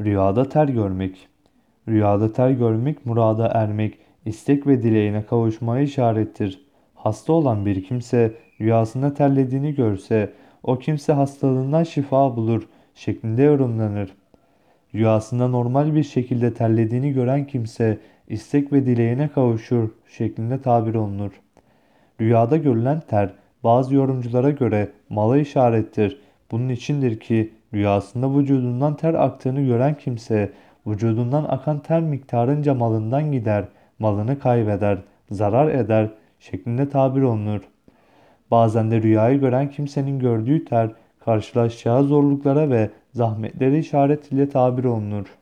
Rüyada ter görmek. Rüyada ter görmek murada ermek, istek ve dileğine kavuşmaya işarettir. Hasta olan bir kimse rüyasında terlediğini görse o kimse hastalığından şifa bulur şeklinde yorumlanır. Rüyasında normal bir şekilde terlediğini gören kimse istek ve dileğine kavuşur şeklinde tabir olunur. Rüyada görülen ter bazı yorumculara göre mala işarettir. Bunun içindir ki rüyasında vücudundan ter aktığını gören kimse vücudundan akan ter miktarınca malından gider, malını kaybeder, zarar eder şeklinde tabir olunur. Bazen de rüyayı gören kimsenin gördüğü ter karşılaşacağı zorluklara ve zahmetlere işaret ile tabir olunur.